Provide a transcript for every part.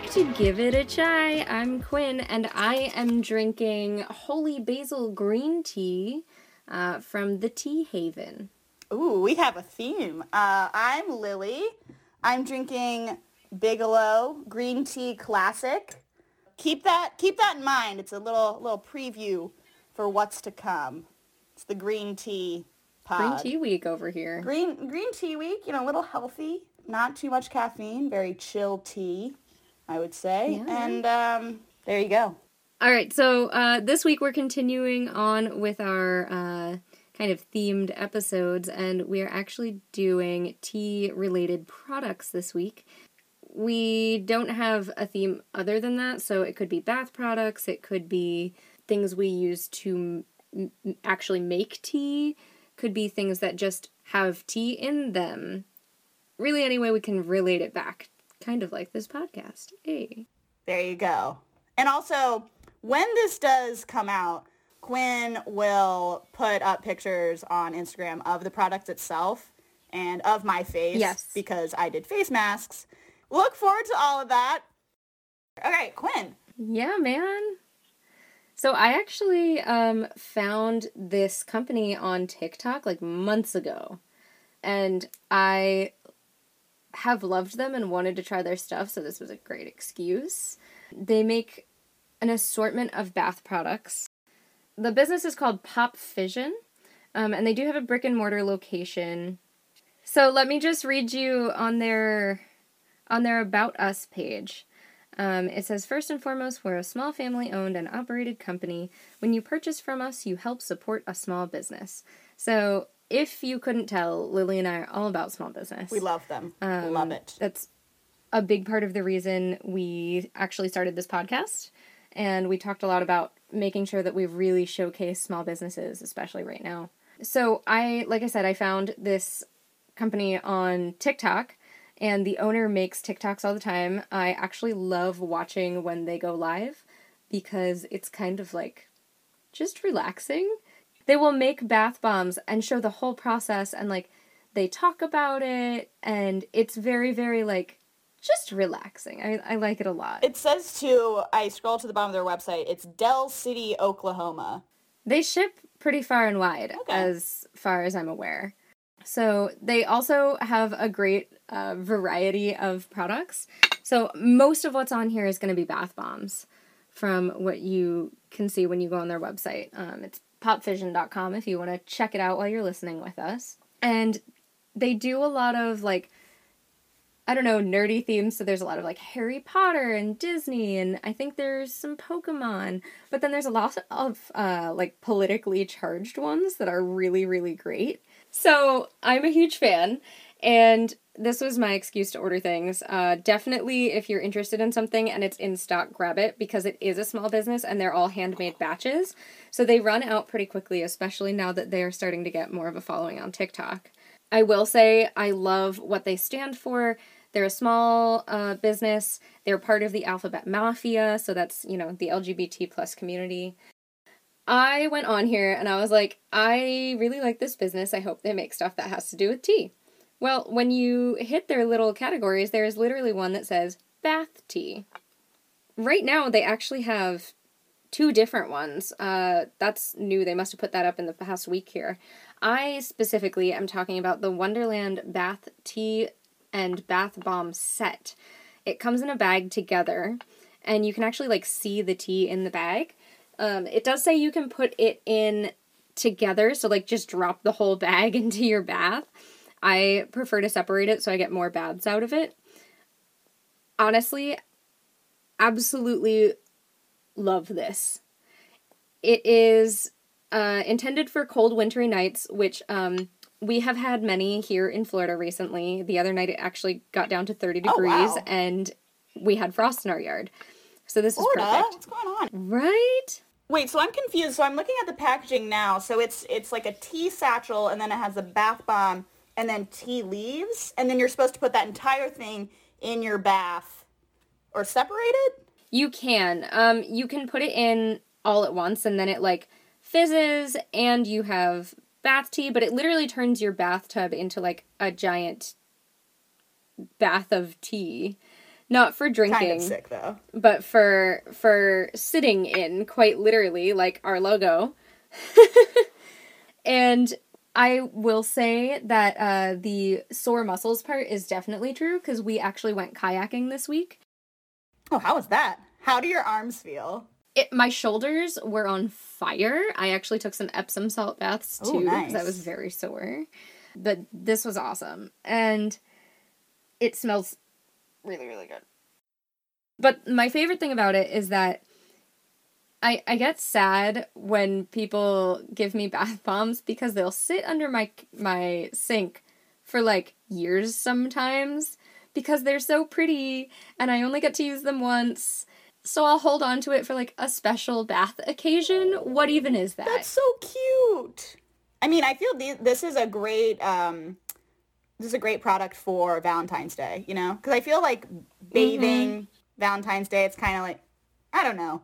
back to Give It a Chai. I'm Quinn, and I am drinking Holy Basil Green Tea uh, from the Tea Haven. Ooh, we have a theme. Uh, I'm Lily. I'm drinking Bigelow Green Tea Classic. Keep that keep that in mind. It's a little little preview for what's to come. It's the green tea pod. Green Tea Week over here. Green green tea week, you know, a little healthy, not too much caffeine, very chill tea, I would say. Yeah. And um, there you go. All right, so uh, this week we're continuing on with our uh, kind of themed episodes, and we are actually doing tea related products this week. We don't have a theme other than that, so it could be bath products, it could be things we use to m- actually make tea, could be things that just have tea in them. Really, any way we can relate it back, kind of like this podcast. Hey. There you go. And also, when this does come out, Quinn will put up pictures on Instagram of the product itself and of my face Yes. because I did face masks. Look forward to all of that. Okay, Quinn. Yeah, man. So I actually um, found this company on TikTok like months ago, and I have loved them and wanted to try their stuff. So this was a great excuse. They make an assortment of bath products. The business is called Pop Fizzion, um, and they do have a brick and mortar location. So let me just read you on their on their about us page. Um, it says, first and foremost, we're a small family owned and operated company. When you purchase from us, you help support a small business. So, if you couldn't tell, Lily and I are all about small business. We love them. Um, love it. That's a big part of the reason we actually started this podcast. And we talked a lot about making sure that we really showcase small businesses, especially right now. So, I, like I said, I found this company on TikTok, and the owner makes TikToks all the time. I actually love watching when they go live because it's kind of like just relaxing. They will make bath bombs and show the whole process and like they talk about it and it's very very like just relaxing. I I like it a lot. It says to, I scroll to the bottom of their website, it's Del City, Oklahoma. They ship pretty far and wide, Okay. as far as I'm aware. So they also have a great uh, variety of products. So most of what's on here is going to be bath bombs, from what you can see when you go on their website. Um, it's popfizzion.com if you want to check it out while you're listening with us. And they do a lot of like I don't know, nerdy themes. So there's a lot of like Harry Potter and Disney, and I think there's some Pokemon. But then there's a lot of uh, like politically charged ones that are really, really great. So I'm a huge fan, and this was my excuse to order things. Uh, definitely, if you're interested in something and it's in stock, grab it because it is a small business and they're all handmade batches. So they run out pretty quickly, especially now that they are starting to get more of a following on TikTok. I will say I love what they stand for. They're a small uh, business. They're part of the Alphabet Mafia, so that's you know the LGBT plus community. I went on here and I was like, I really like this business. I hope they make stuff that has to do with tea. Well, when you hit their little categories, there is literally one that says bath tea. Right now, they actually have two different ones. Uh, that's new. They must have put that up in the past week here. I specifically am talking about the Wonderland Bath Tea and Bath Bomb set. It comes in a bag together, and you can actually like see the tea in the bag. Um, it does say you can put it in together, so like just drop the whole bag into your bath. I prefer to separate it so I get more baths out of it. Honestly, absolutely love this. It is uh, intended for cold wintry nights, which um, we have had many here in Florida recently. The other night it actually got down to 30 Oh, degrees wow. and we had frost in our yard. So this is Florida, perfect. what's going on? Right? Wait, so I'm confused. So I'm looking at the packaging now. So it's it's like a tea satchel, and then it has a bath bomb, and then tea leaves, and then you're supposed to put that entire thing in your bath, or separate it? You can. Um, you can put it in all at once and then it like fizzes and you have bath tea, but it literally turns your bathtub into like a giant bath of tea. not for drinking, Kind of sick though. but for for sitting in quite literally like our logo. and I will say that uh, the sore muscles part is definitely true because we actually went kayaking this week. Oh, how was that? How do your arms feel? It, my shoulders were on fire. I actually took some Epsom salt baths too because I was very sore. But this was awesome. And it smells really, really good. But my favorite thing about it is that I, I get sad when people give me bath bombs because they'll sit under my my sink for like years sometimes because they're so pretty and I only get to use them once. So I'll hold on to it for like a special bath occasion. What even is that? That's so cute. I mean, I feel the- this is a great um, this is a great product for Valentine's Day. You know, because I feel like bathing Valentine's Day. It's kind of like I don't know.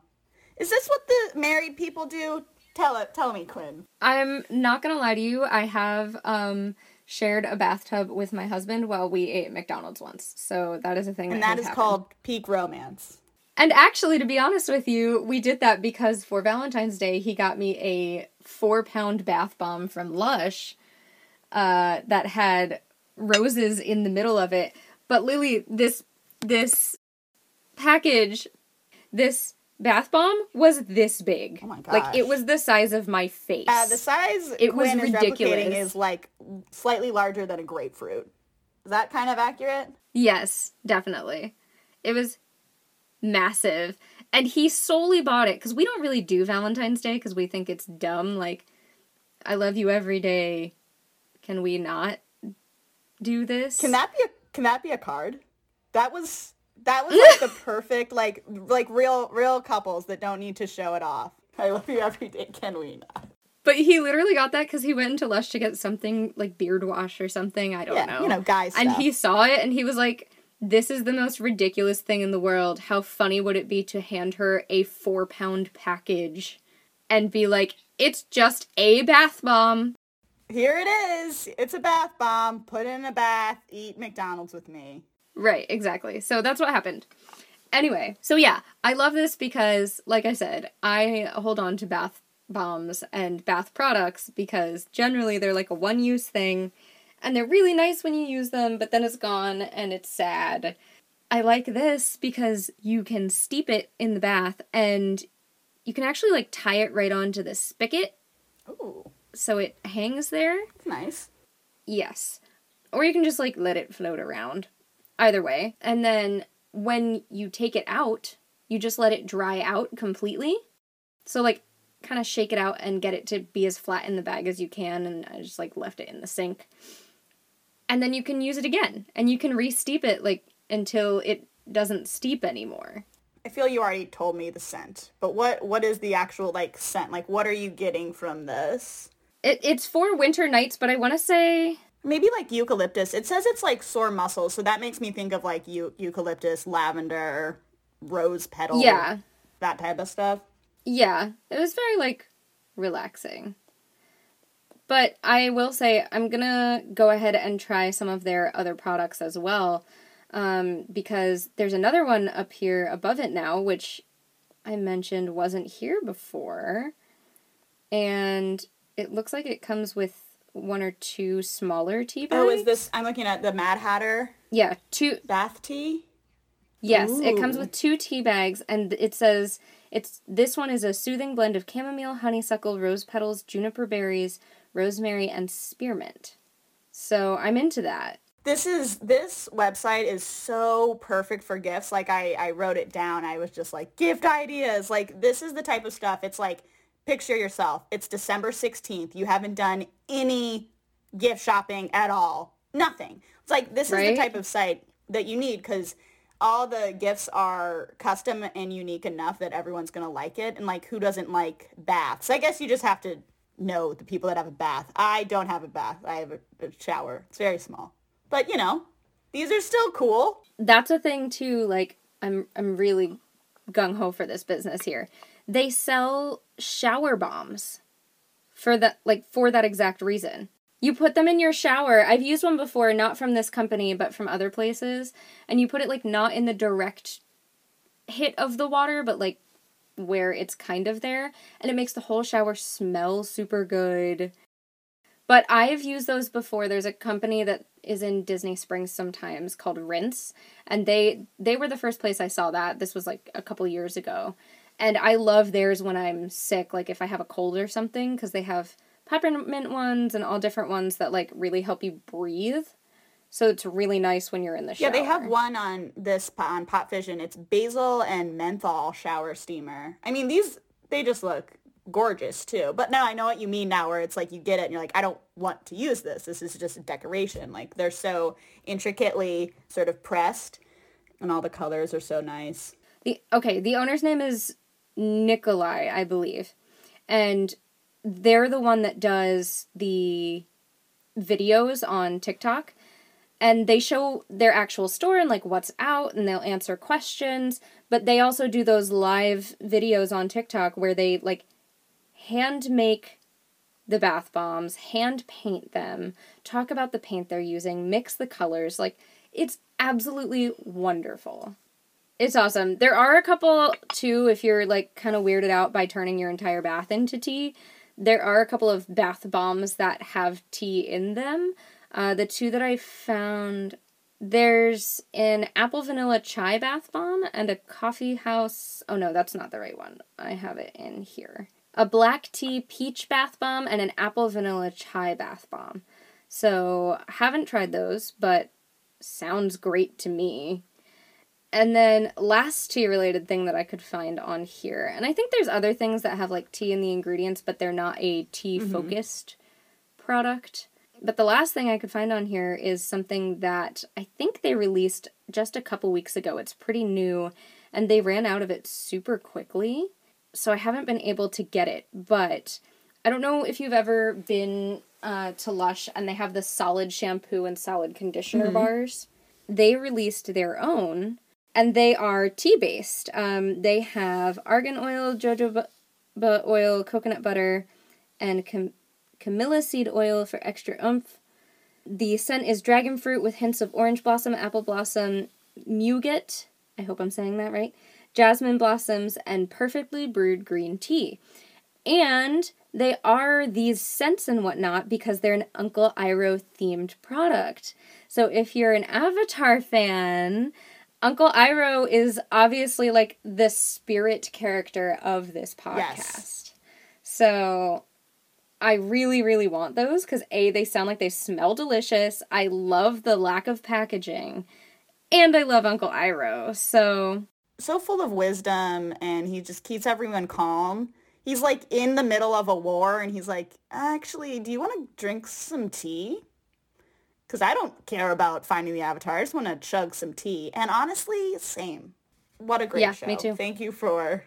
Is this what the married people do? Tell it. Tell me, Quinn. I'm not gonna lie to you. I have um shared a bathtub with my husband while we ate McDonald's once. So that is a thing. And that that happened. called peak romance. And actually, to be honest with you, we did that because for Valentine's Day, he got me a four pound bath bomb from Lush uh, that had roses in the middle of it. But Lily, this this package, this bath bomb was this big. Oh my Like it was the size of my face. Uh, the size It was Quinn is ridiculous. is like slightly larger than a grapefruit. Is that kind of accurate? Yes, definitely. It was massive. And he solely bought it because we don't really do Valentine's Day because we think it's dumb. Like, I love you every day. Can we not do this? Can that be a can that be a card? That was that was like the perfect like like real real couples that don't need to show it off. I love you every day. Can we not? But he literally got that because he went into Lush to get something like beard wash or something. I don't Yeah, know. you know, guys. and he saw it and he was like, This is the most ridiculous thing in the world. How funny would it be to hand her a four pound package and be like, It's just a bath bomb. Here it is. It's a bath bomb. Put it in a bath. Eat McDonald's with me. Right, exactly. So that's what happened. Anyway, so yeah, I love this because, like I said, I hold on to bath bombs and bath products because generally they're like a one use thing and they're really nice when you use them, but then it's gone and it's sad. I like this because you can steep it in the bath and you can actually like tie it right onto the spigot Ooh, so it hangs there. that's nice. Yes. Or you can just like let it float around. Either way. And then when you take it out, you just let it dry out completely. So like kind of shake it out and get it to be as flat in the bag as you can and I just like left it in the sink. And then you can use it again and you can re-steep it like until it doesn't steep anymore. I feel you already told me the scent, but what what is the actual like scent? Like, what are you getting from this? It, it's for winter nights, but I want to say Maybe like eucalyptus. It says it's like sore muscles, so that makes me think of like eu- eucalyptus, lavender, rose petal, yeah. that type of stuff. Yeah, it was very like relaxing. But I will say I'm gonna go ahead and try some of their other products as well, um, because there's another one up here above it now, which I mentioned wasn't here before, and it looks like it comes with one or two smaller tea bags. Oh, is this? I'm looking at the Mad Hatter Yeah, two. bath tea. Yes, it comes with two tea bags, and it says it's this one is a soothing blend of chamomile, honeysuckle, rose petals, juniper berries, rosemary, and spearmint. So I'm into that. This is this website is so perfect for gifts. Like I, I wrote it down. I was just like gift ideas. Like this is the type of stuff. It's like picture yourself. It's December 16th. You haven't done any gift shopping at all. Nothing. It's like this is the type of site that you need because all the gifts are custom and unique enough that everyone's going to like it. And like who doesn't like baths? I guess you just have to know the people that have a bath. I don't have a bath. I have a, a shower. It's very small. But you know, these are still cool. That's a thing too. Like I'm I'm really gung ho for this business here. They sell shower bombs for that like for that exact reason. You put them in your shower. I've used one before, not from this company, but from other places. And you put it like not in the direct hit of the water, but like where it's kind of there. And it makes the whole shower smell super good. But I've used those before. There's a company that is in Disney Springs sometimes called Rinse, and they they were the first place I saw that. This was like a couple years ago. And I love theirs when I'm sick, like if I have a cold or something, because they have peppermint ones and all different ones that like really help you breathe. So it's really nice when you're in the shower. Yeah, they have one on this on Pop Fizzion. It's basil and menthol shower steamer. I mean, these they just look gorgeous too. But now I know what you mean now where it's like you get it and you're like I don't want to use this. This is just a decoration. Like they're so intricately sort of pressed and all the colors are so nice. The okay, the owner's name is Nikolai, I believe. And they're the one that does the videos on TikTok and they show their actual store and like what's out and they'll answer questions but they also do those live videos on TikTok where they like hand make the bath bombs, hand paint them, talk about the paint they're using, mix the colors. Like, it's absolutely wonderful. It's awesome. There are a couple, too, if you're like kind of weirded out by turning your entire bath into tea. There are a couple of bath bombs that have tea in them. Uh, the two that I found, there's an apple vanilla chai bath bomb and a coffee house. Oh no, that's not the right one. I have it in here a black tea peach bath bomb and an apple vanilla chai bath bomb. So, haven't tried those, but sounds great to me. And then last tea related thing that I could find on here. And I think there's other things that have like tea in the ingredients, but they're not a tea focused mm-hmm. product. But the last thing I could find on here is something that I think they released just a couple weeks ago. It's pretty new and they ran out of it super quickly so I haven't been able to get it. But I don't know if you've ever been uh, to Lush and they have the solid shampoo and solid conditioner mm-hmm. bars. They released their own, and they are tea based. Um, they have argan oil, jojoba oil, coconut butter, and cam- camellia seed oil for extra oomph. The scent is dragon fruit with hints of orange blossom, apple blossom, muguet. I hope I'm saying that right jasmine blossoms, and perfectly brewed green tea. And they are these scents and whatnot because they're an Uncle Iroh themed product. So if you're an Avatar fan, Uncle Iroh is obviously like the spirit character of this podcast. Yes. So I really, really want those because A, they sound like they smell delicious. I love the lack of packaging. And I love Uncle Iroh. So so full of wisdom and he just keeps everyone calm. He's like in the middle of a war and he's like, actually, do you want to drink some tea? Because I don't care about finding the avatar. I just want to chug some tea. And honestly, same. What a great yeah, show. Me too. Thank you for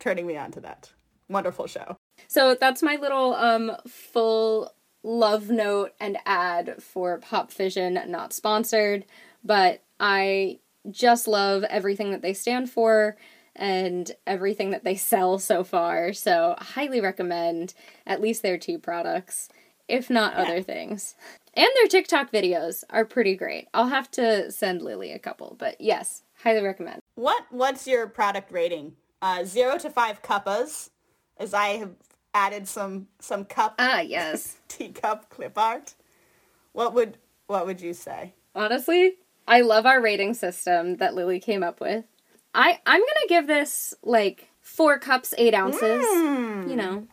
turning me on to that. Wonderful show. So that's my little um full love note and ad for Pop Fizzion, not sponsored, but I just love everything that they stand for and everything that they sell so far. So, highly recommend at least their two products, if not yeah. other things. And their TikTok videos are pretty great. I'll have to send Lily a couple, but yes, highly recommend. What what's your product rating? Uh, zero to five cuppas, as I have added some some cup ah yes teacup clip art. What would what would you say? Honestly, I love our rating system that Lily came up with. I I'm gonna give this like four cups, eight ounces. Mm. You know.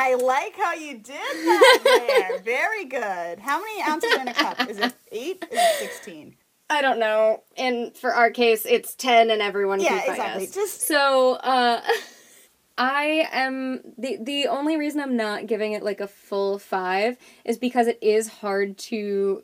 I like how you did that there. Very good. How many ounces in a cup? Is it eight? Is it sixteen? I don't know. And for our case, it's ten, and everyone yeah, can exactly. us. Just so. uh I am the the only reason I'm not giving it like a full five is because it is hard to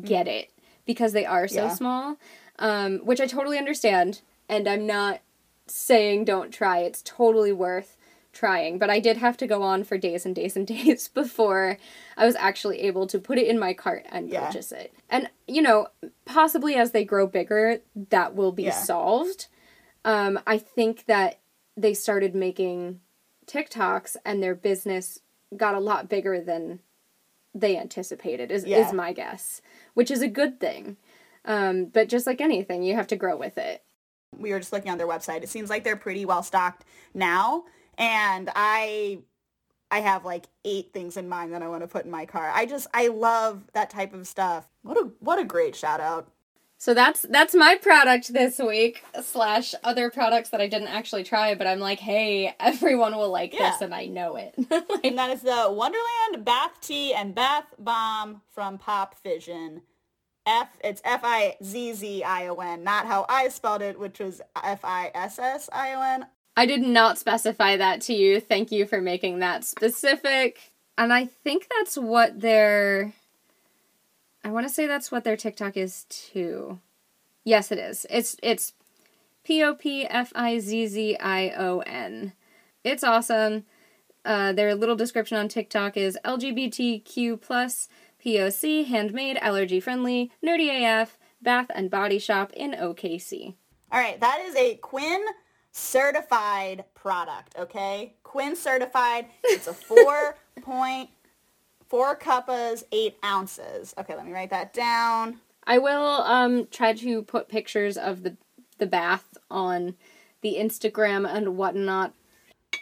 get mm. it because they are so yeah. small, um, which I totally understand. And I'm not saying don't try. It's totally worth trying. But I did have to go on for days and days and days before I was actually able to put it in my cart and yeah. purchase it. And, you know, possibly as they grow bigger, that will be yeah. solved. Um, I think that they started making TikToks and their business got a lot bigger than they anticipated is, Yeah. is my guess which is a good thing um, but just like anything you have to grow with it we were just looking on their website. It seems like they're pretty well stocked now, and I I have like eight things in mind that I want to put in my car. I just I love that type of stuff. What a what a great shout out. so that's that's my product this week slash other products that i didn't actually try but i'm like hey everyone will like this and i know it And that is the Wonderland Bath Tea and Bath Bomb from Pop Fizzion. F it's F I Z Z I O N, not how I spelled it, which was F I S S I O N. I did not specify that to you. Thank you for making that specific. And I think that's what their I want to say that's what their TikTok is too. Yes, it is. It's it's P O P F I Z Z I O N. It's awesome. Uh, their little description on TikTok is LGBTQ plus POC, handmade, allergy friendly, nerdy AF, bath and body shop in OKC. All right, that is a Quinn certified product, okay? Quinn certified. It's a four point four cuppas, eight ounces. Okay, let me write that down. I will um try to put pictures of the the bath on the Instagram and whatnot.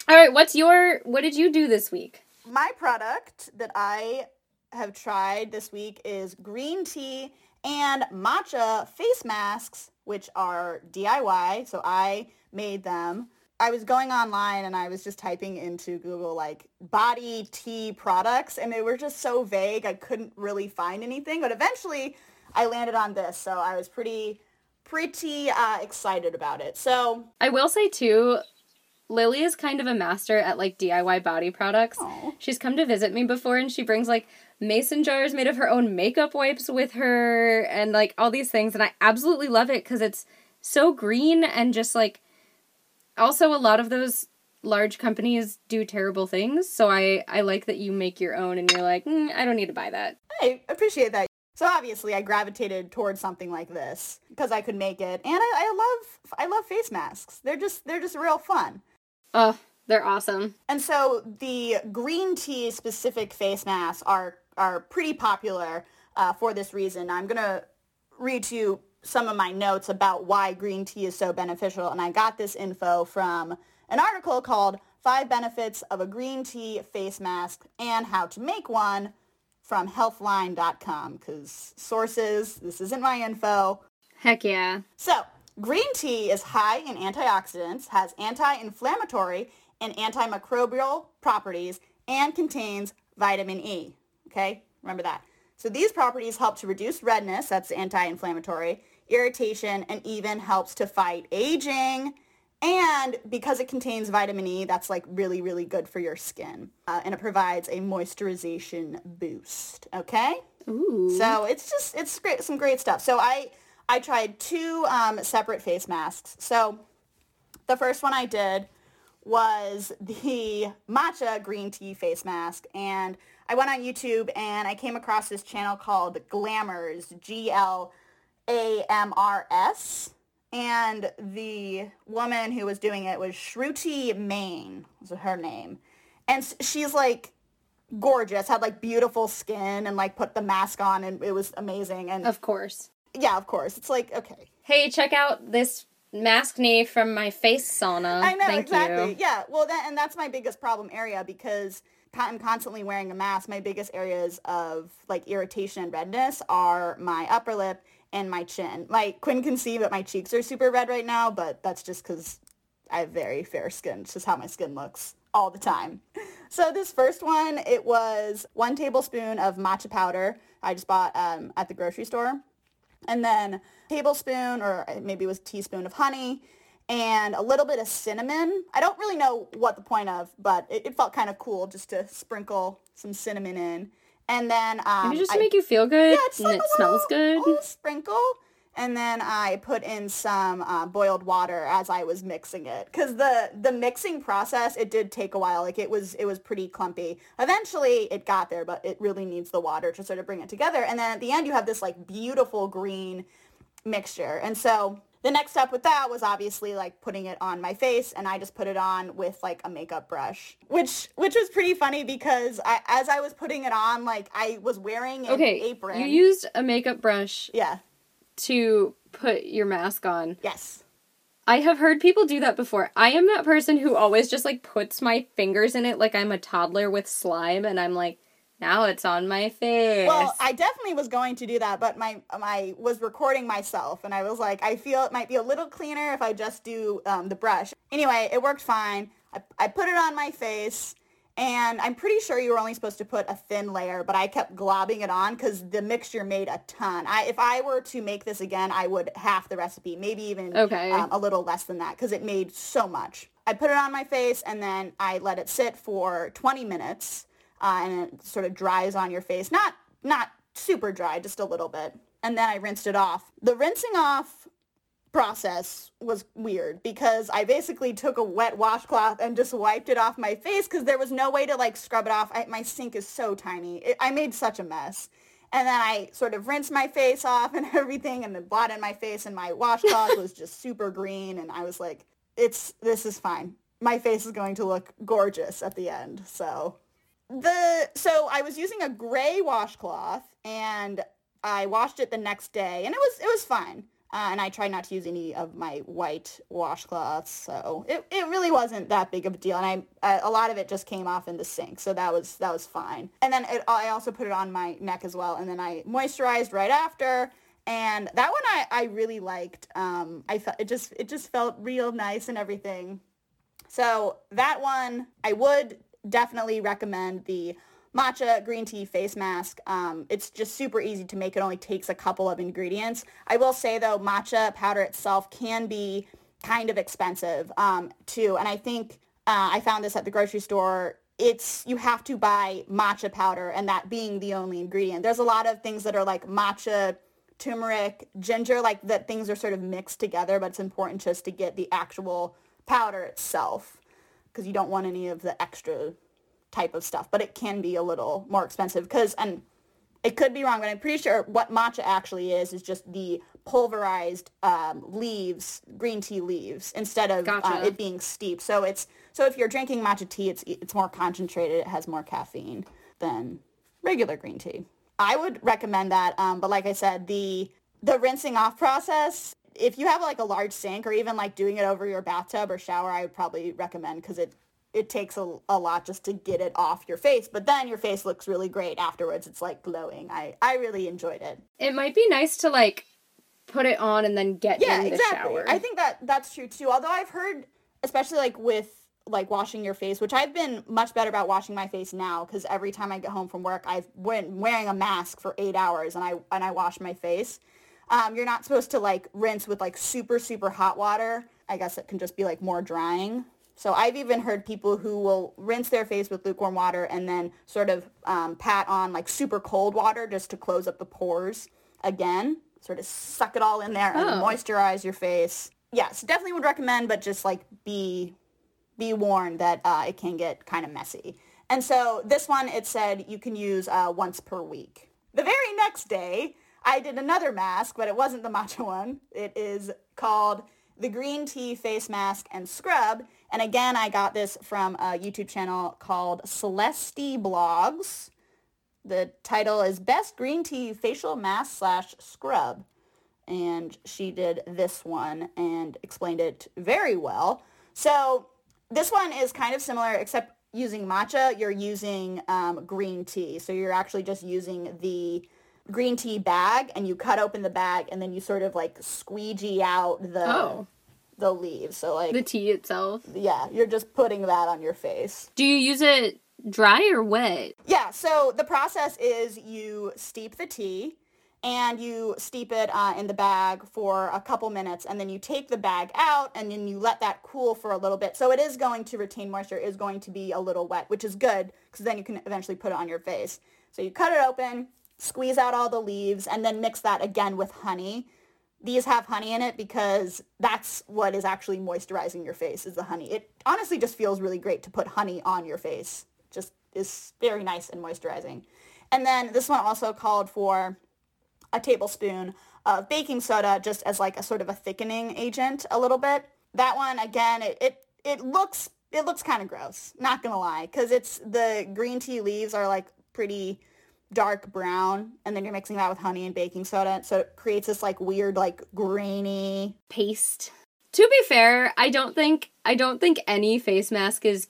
All right, what's your what did you do this week? My product that I have tried this week is green tea and matcha face masks, which are DIY. So I made them. I was going online and I was just typing into Google like body tea products and they were just so vague. I couldn't really find anything, but eventually I landed on this. So I was pretty, pretty uh, excited about it. So, I will say too, Lily is kind of a master at like DIY body products. Aw. She's come to visit me before and she brings like mason jars made of her own makeup wipes with her and like all these things and I absolutely love it cuz it's so green and just like also a lot of those large companies do terrible things. So I I like that you make your own and you're like, mm, I don't need to buy that. I appreciate that. So obviously I gravitated towards something like this because I could make it. And I, I love, I love face masks. They're just, they're just real fun. Oh, they're awesome. And so the green tea specific face masks are are pretty popular uh, for this reason. I'm gonna read to you some of my notes about why green tea is so beneficial, and I got this info from an article called Five Benefits of a Green Tea Face Mask and How to Make One from healthline.com because sources, this isn't my info, Heck yeah. so, green tea is high in antioxidants, has anti-inflammatory and antimicrobial properties, and contains vitamin E. Okay, remember that. So these properties help to reduce redness, that's anti-inflammatory, irritation, and even helps to fight aging. And because it contains vitamin E, that's like really, really good for your skin. Uh, and it provides a moisturization boost. Okay? Ooh. So it's just it's great, some great stuff. So I I tried two um, separate face masks. So the first one I did was the matcha green tea face mask, and I went on YouTube and I came across this channel called Glamrs G L A M R S. And the woman who was doing it was Shruti Main, was her name. And she's like gorgeous, had like beautiful skin and like put the mask on and it was amazing. And Of course. yeah, of course. It's like, okay. Hey, check out this mask knee from my face sauna. I know, Thank exactly. you. Yeah. Well, that, and that's my biggest problem area because I'm constantly wearing a mask. My biggest areas of like irritation and redness are my upper lip and my chin. Like Quinn can see that my cheeks are super red right now, but that's just because I have very fair skin. It's just how my skin looks all the time. So this first one, it was one tablespoon of matcha powder I just bought um, at the grocery store. And then tablespoon or maybe it was teaspoon of honey and a little bit of cinnamon. I don't really know what the point of, but it, it felt kind of cool just to sprinkle some cinnamon in. And then um, Maybe just to I- make you feel good yeah, it's and it a smells little- good. little sprinkle. And then I put in some uh, boiled water as I was mixing it, because the the mixing process it did take a while. Like it was it was pretty clumpy. Eventually it got there, but it really needs the water to sort of bring it together. And then at the end you have this like beautiful green mixture. And so the next step with that was obviously like putting it on my face and I just put it on with like a makeup brush, which which was pretty funny because I, as I was putting it on, like I was wearing an Okay, apron. you used a makeup brush yeah. to put your mask on. Yes. I have heard people do that before. I am that person who always just like puts my fingers in it like I'm a toddler with slime and I'm like, now it's on my face. Well, I definitely was going to do that, but my my was recording myself, and I was like, I feel it might be a little cleaner if I just do um, the brush. Anyway, it worked fine. I, I put it on my face, and I'm pretty sure you were only supposed to put a thin layer, but I kept globbing it on because the mixture made a ton. I if I were to make this again, I would half the recipe, maybe even Okay. um, a little less than that because it made so much. I put it on my face and then I let it sit for 20 minutes uh, and it sort of dries on your face. Not not super dry, just a little bit. And then I rinsed it off. The rinsing off process was weird because I basically took a wet washcloth and just wiped it off my face because there was no way to like scrub it off. I, my sink is so tiny. It, I made such a mess. And then I sort of rinsed my face off and everything and the blood in my face and my washcloth was just super green and I was like, it's this is fine. My face is going to look gorgeous at the end. So the so I was using a gray washcloth and I washed it the next day and it was it was fine. Uh, and I tried not to use any of my white washcloths, so it, it really wasn't that big of a deal. And I a lot of it just came off in the sink, so that was that was fine. And then it, I also put it on my neck as well, and then I moisturized right after. And that one I, I really liked. Um, I felt it just it just felt real nice and everything. So that one I would definitely recommend the matcha green tea face mask. Um, it's just super easy to make. It only takes a couple of ingredients. I will say though, matcha powder itself can be kind of expensive um, too. And I think uh, I found this at the grocery store. It's you have to buy matcha powder, and that being the only ingredient. There's a lot of things that are like matcha turmeric, ginger, like that things are sort of mixed together, but it's important just to get the actual powder itself because you don't want any of the extra type of stuff, but it can be a little more expensive because, and it could be wrong, but I'm pretty sure what matcha actually is is just the pulverized um, leaves, green tea leaves, instead of uh, it being steeped. So it's so if you're drinking matcha tea, it's it's more concentrated. It has more caffeine than regular green tea. I would recommend that, um, but like I said, the the rinsing off process. If you have like a large sink or even like doing it over your bathtub or shower, I would probably recommend because it it takes a, a lot just to get it off your face. But then your face looks really great afterwards. It's like glowing. I, I really enjoyed it. it might be nice to like put it on and then get Yeah, in the exactly. shower. I think that that's true too. Although I've heard, especially like with like washing your face, which I've been much better about washing my face now because every time I get home from work, I've been wearing a mask for eight hours and I and I wash my face. Um, you're not supposed to like rinse with like super super hot water. I guess it can just be like more drying. So I've even heard people who will rinse their face with lukewarm water and then sort of um, pat on like super cold water just to close up the pores again. Sort of suck it all in there and Oh. moisturize your face. Yes, definitely would recommend, but just like be be warned that uh, it can get kind of messy. And so this one, it said you can use uh, once per week. The very next day, I did another mask, but it wasn't the matcha one. It is called the green tea face mask and scrub. And again, I got this from a YouTube channel called Celeste Blogs. The title is Best Green Tea Facial Mask slash Scrub. And she did this one and explained it very well. So this one is kind of similar, except using matcha, you're using um, green tea. So you're actually just using the green tea bag and you cut open the bag and then you sort of like squeegee out the Oh. the leaves. So like the tea itself. yeah, you're just putting that on your face. Do you use it dry or wet? Yeah, so the process is you steep the tea and you steep it uh, in the bag for a couple minutes and then you take the bag out and then you let that cool for a little bit. So it is going to retain moisture, is going to be a little wet, which is good because then you can eventually put it on your face. So you cut it open, squeeze out all the leaves and then mix that again with honey. These have honey in it because that's what is actually moisturizing your face is the honey. It honestly just feels really great to put honey on your face. Just is very nice and moisturizing. And then this one also called for a tablespoon of baking soda just as like a sort of a thickening agent a little bit. That one, again, it, it, it looks, it looks kind of gross, not gonna lie, because it's, the green tea leaves are like pretty dark brown and then you're mixing that with honey and baking soda. So it creates this like weird like grainy paste. To be fair i don't think i don't think any face mask is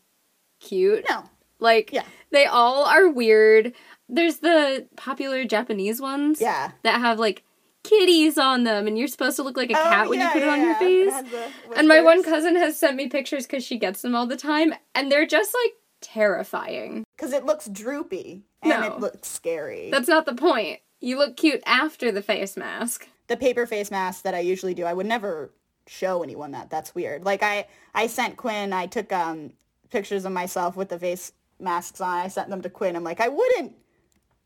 cute. No. Like yeah. they all are weird. There's the popular japanese ones yeah. that have like kitties on them and you're supposed to look like a Oh, cat when yeah, you put it yeah, on your face. It and my one cousin has sent me pictures because she gets them all the time and they're just like terrifying. Because it looks droopy and No. it looks scary. that's not the point you look cute after the face mask the paper face mask that I usually do, I would never show anyone that. That's weird. Like I, I sent Quinn. I took um pictures of myself with the face masks on. I sent them to Quinn. I'm like, I wouldn't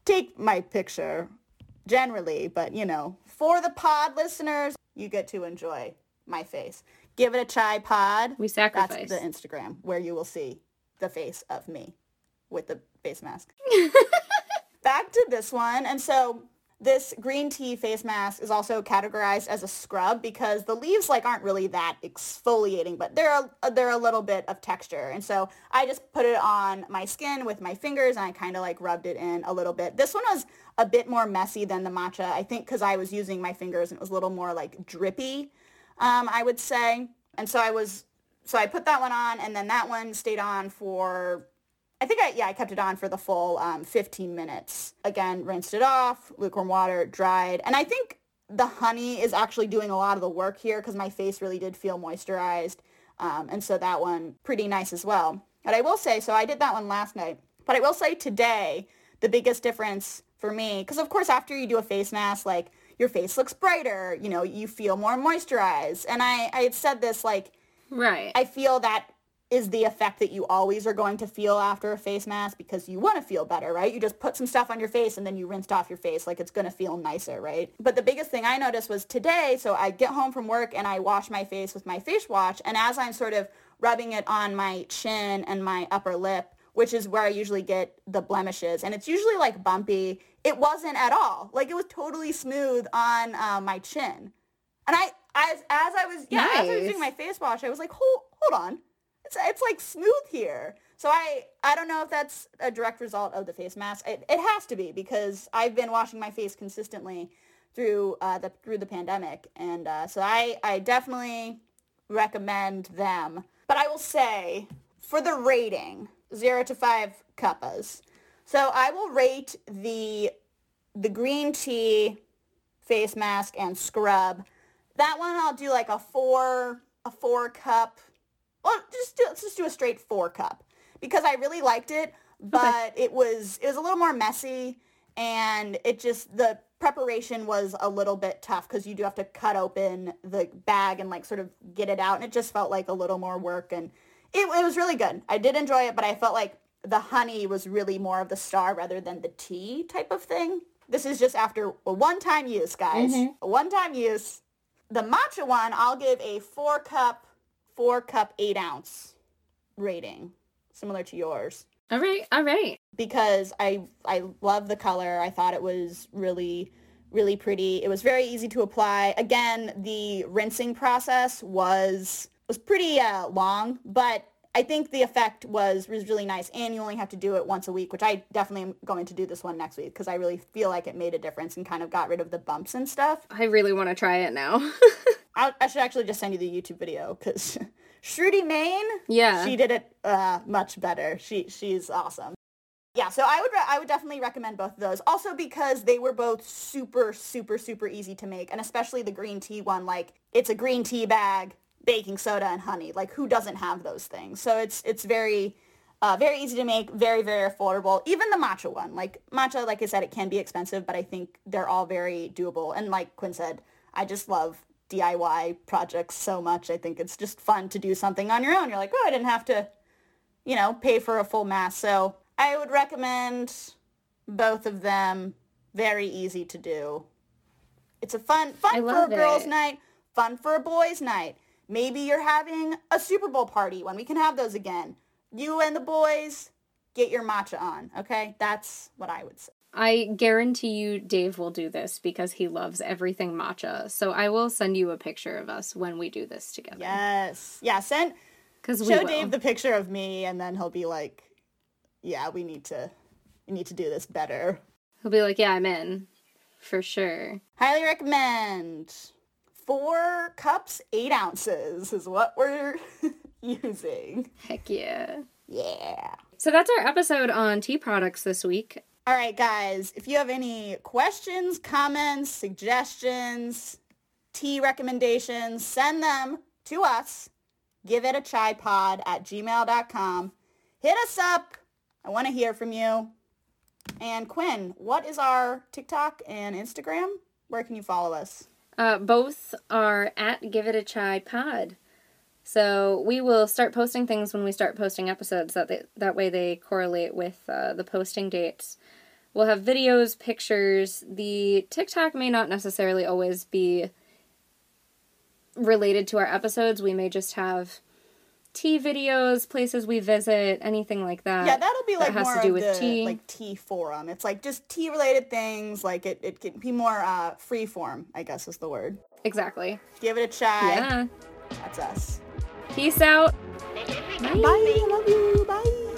take my picture generally, but you know, for the pod listeners, you get to enjoy my face. Give it a chai pod. we That's sacrifice the Instagram where you will see the face of me with the face mask. Back to this one. And so this green tea face mask is also categorized as a scrub because the leaves like aren't really that exfoliating, but they're a, they're a little bit of texture. And so I just put it on my skin with my fingers and I kind of like rubbed it in a little bit. This one was a bit more messy than the matcha, I think because I was using my fingers and it was a little more like drippy, um, I would say. And so I was, so I put that one on and then that one stayed on for I think I, yeah, I kept it on for the full um, 15 minutes. Again, rinsed it off, lukewarm water, dried. And I think the honey is actually doing a lot of the work here because my face really did feel moisturized. Um, and so that one, pretty nice as well. But I will say, so I did that one last night. But I will say today, the biggest difference for me, because of course after you do a face mask, like your face looks brighter, you know, you feel more moisturized. And I, I had said this like, right I feel that is the effect that you always are going to feel after a face mask because you want to feel better, right? You just put some stuff on your face and then you rinsed off your face like it's going to feel nicer, right? But the biggest thing I noticed was today, so I get home from work and I wash my face with my face wash and as I'm sort of rubbing it on my chin and my upper lip, which is where I usually get the blemishes and it's usually like bumpy, it wasn't at all. Like it was totally smooth on uh, my chin. And I, as, as I was, yeah, as I was doing my face wash, I was like, hold, hold on it's, it's like smooth here. So I, I don't know if that's a direct result of the face mask. It, it has to be because I've been washing my face consistently through uh, the through the pandemic, and uh, so I, I definitely recommend them. But I will say for the rating, zero to five cuppas. So I will rate the the green tea face mask and scrub. That one I'll do like a four a four cup. Well, just do, let's just do a straight four cup because I really liked it, but it was it was a little more messy and it just the preparation was a little bit tough because you do have to cut open the bag and like sort of get it out and it just felt like a little more work and it, it was really good. I did enjoy it, but I felt like the honey was really more of the star rather than the tea type of thing. This is just after a one-time use, guys. Mm-hmm. A one-time use. The matcha one, I'll give a four cup, four cup, eight ounce rating, similar to yours all right all right because I I love the color. I thought it was really really pretty. It was very easy to apply. Again, the rinsing process was was pretty uh, long, but I think the effect was was really nice. And you only have to do it once a week, which I definitely am going to do this one next week because I really feel like it made a difference and kind of got rid of the bumps and stuff. i really want to try it now I, I should actually just send you the YouTube video because Shruti Main, yeah she did it uh, much better. She she's awesome. Yeah, so I would re- I would definitely recommend both of those. Also because they were both super super super easy to make, and especially the green tea one. Like it's a green tea bag, baking soda, and honey. Like who doesn't have those things? So it's it's very uh, very easy to make, very very affordable. Even the matcha one, like matcha, like I said, it can be expensive, but I think they're all very doable. And like Quinn said, I just love DIY projects so much. I think it's just fun to do something on your own. You're like, oh, I didn't have to, you know, pay for a full mask. So I would recommend both of them. Very easy to do. It's a fun, fun for a girls' it. night, fun for a boys' night. Maybe you're having a Super Bowl party when we can have those again. You and the boys get your matcha on. Okay, that's what I would say. I guarantee you Dave will do this because he loves everything matcha. So I will send you a picture of us when we do this together. Yes. Yeah, send Because we show. Dave the picture of me and then he'll be like, "Yeah, we need to we need to do this better." He'll be like, "Yeah, I'm in, for sure." Highly recommend. Four cups, eight ounces is what we're using. Heck yeah. Yeah. So that's our episode on tea products this week. All right, guys, if you have any questions, comments, suggestions, tea recommendations, send them to us. Give it a chai pod at gmail.com. Hit us up. I want to hear from you. And Quinn, what is our TikTok and Instagram? Where can you follow us? Uh, both are at Give It a Chai Pod. So we will start posting things when we start posting episodes. That they, that way they correlate with uh, the posting dates. We'll have videos, pictures. The TikTok may not necessarily always be related to our episodes. We may just have tea videos, places we visit, anything like that. Yeah, that'll be that like has more to do of with the tea. like tea forum. It's like just tea related things. Like it, it can be more uh, free form, I guess is the word. Exactly. Give it a try. Yeah. That's us. Peace out. Bye. I love you. Bye.